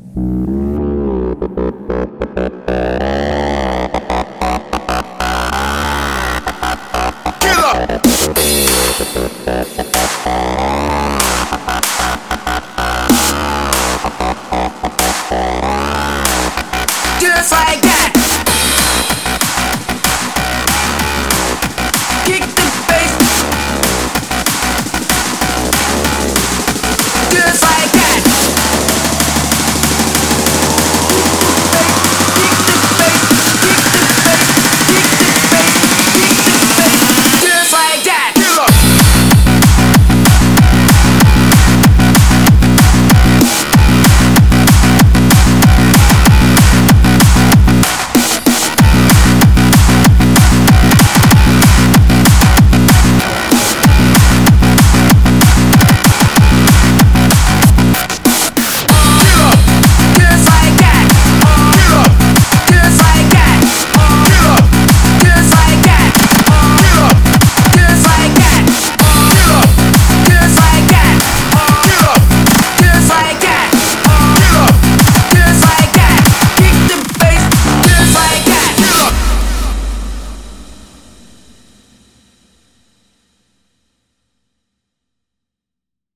Mm-hmm.